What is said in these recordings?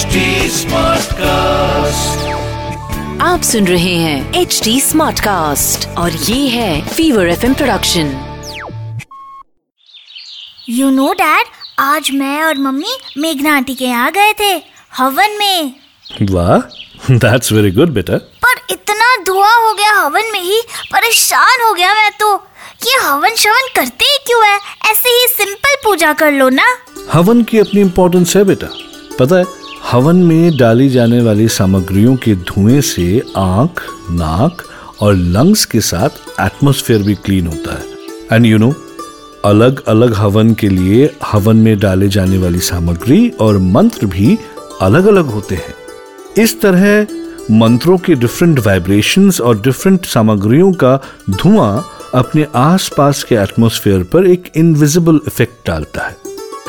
HD Smartcast. आप सुन रहे हैं एच डी स्मार्ट कास्ट और ये है fever F production you know dad आज मैं और मम्मी मेघना आंटी के यहाँ गए थे हवन में। वाह दैट्स वेरी गुड बेटा। पर इतना धुआँ हो गया हवन में ही परेशान हो गया मैं तो। ये हवन शवन करते ही क्यों है? ऐसे ही सिंपल पूजा कर लो ना। हवन की अपनी इम्पोर्टेंस है बेटा। पता है हवन में डाली जाने वाली सामग्रियों के धुएँ से आँख, नाक और लंग्स के साथ एटमॉस्फेयर भी क्लीन होता है। एंड यू नो अलग अलग हवन के लिए हवन में डाले जाने वाली सामग्री और मंत्र भी अलग अलग होते हैं। इस तरह मंत्रों के डिफरेंट वाइब्रेशंस और डिफरेंट सामग्रियों का धुआँ अपने आसपास के एटमॉस्फेयर पर एक इनविजिबल इफ़ेक्ट डालता है।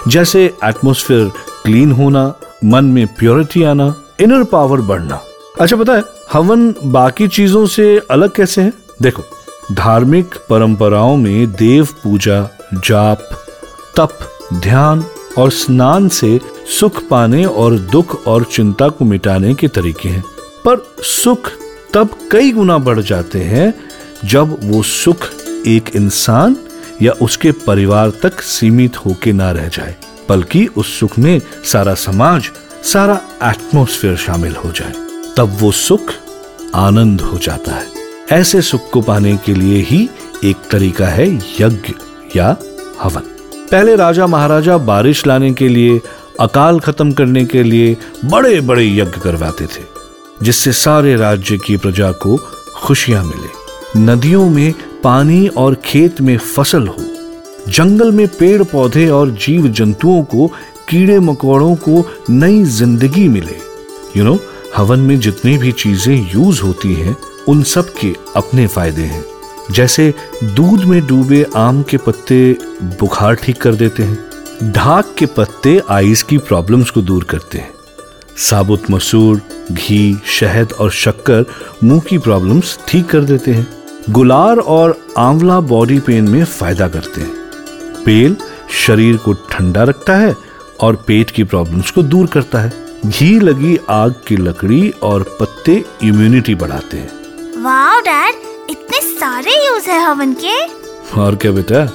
जैसे एटमॉस्फेयर क्लीन होना मन में प्योरिटी आना इनर पावर बढ़ना। अच्छा पता है, हवन बाकी चीज़ों से अलग कैसे है? देखो, धार्मिक परंपराओं में देव पूजा, जाप, तप, ध्यान और स्नान से सुख पाने और दुख और चिंता को मिटाने के तरीके हैं। पर सुख तब कई गुना बढ़ जाते हैं जब वो सुख एक इंसान या उसके परिवार तक सीमित होके ना रह जाए। बल्कि उस सुख में सारा समाज, सारा एटमॉस्फेयर शामिल हो जाए। तब वो सुख आनंद हो जाता है। ऐसे सुख को पाने के लिए ही एक तरीका है यज्ञ या हवन। पहले राजा महाराजा बारिश लाने के लिए, अकाल खत्म करने के लिए बड़े बड़े यज्ञ करवाते थे, जिससे सारे राज्य की प्रजा को खुशियाँ मिले। नदियों में पानी और खेत में फ़सल हो जंगल में पेड़ पौधे और जीव जंतुओं को कीड़े मकोड़ों को नई ज़िंदगी मिले। यू नो हवन में जितनी भी चीज़ें यूज़ होती हैं, उन सब के अपने फ़ायदे हैं। जैसे दूध में डूबे आम के पत्ते बुखार ठीक कर देते हैं। ढाक के पत्ते आइस की प्रॉब्लम्स को दूर करते हैं। साबुत मसूर, घी, शहद और शक्कर मुँह की प्रॉब्लम्स ठीक कर देते हैं। गुलार और आंवला बॉडी पेन में फ़ायदा करते हैं। बेल शरीर को ठंडा रखता है और पेट की प्रॉब्लम्स को दूर करता है। घी लगी आग की लकड़ी और पत्ते इम्यूनिटी बढ़ाते हैं। वाह डैड इतने सारे यूज़ है हवन के और क्या बेटा?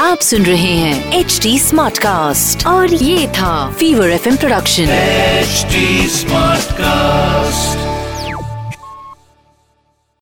आप सुन रहे हैं एच डी स्मार्ट कास्ट और ये था fever FM production HD smart Smartcast.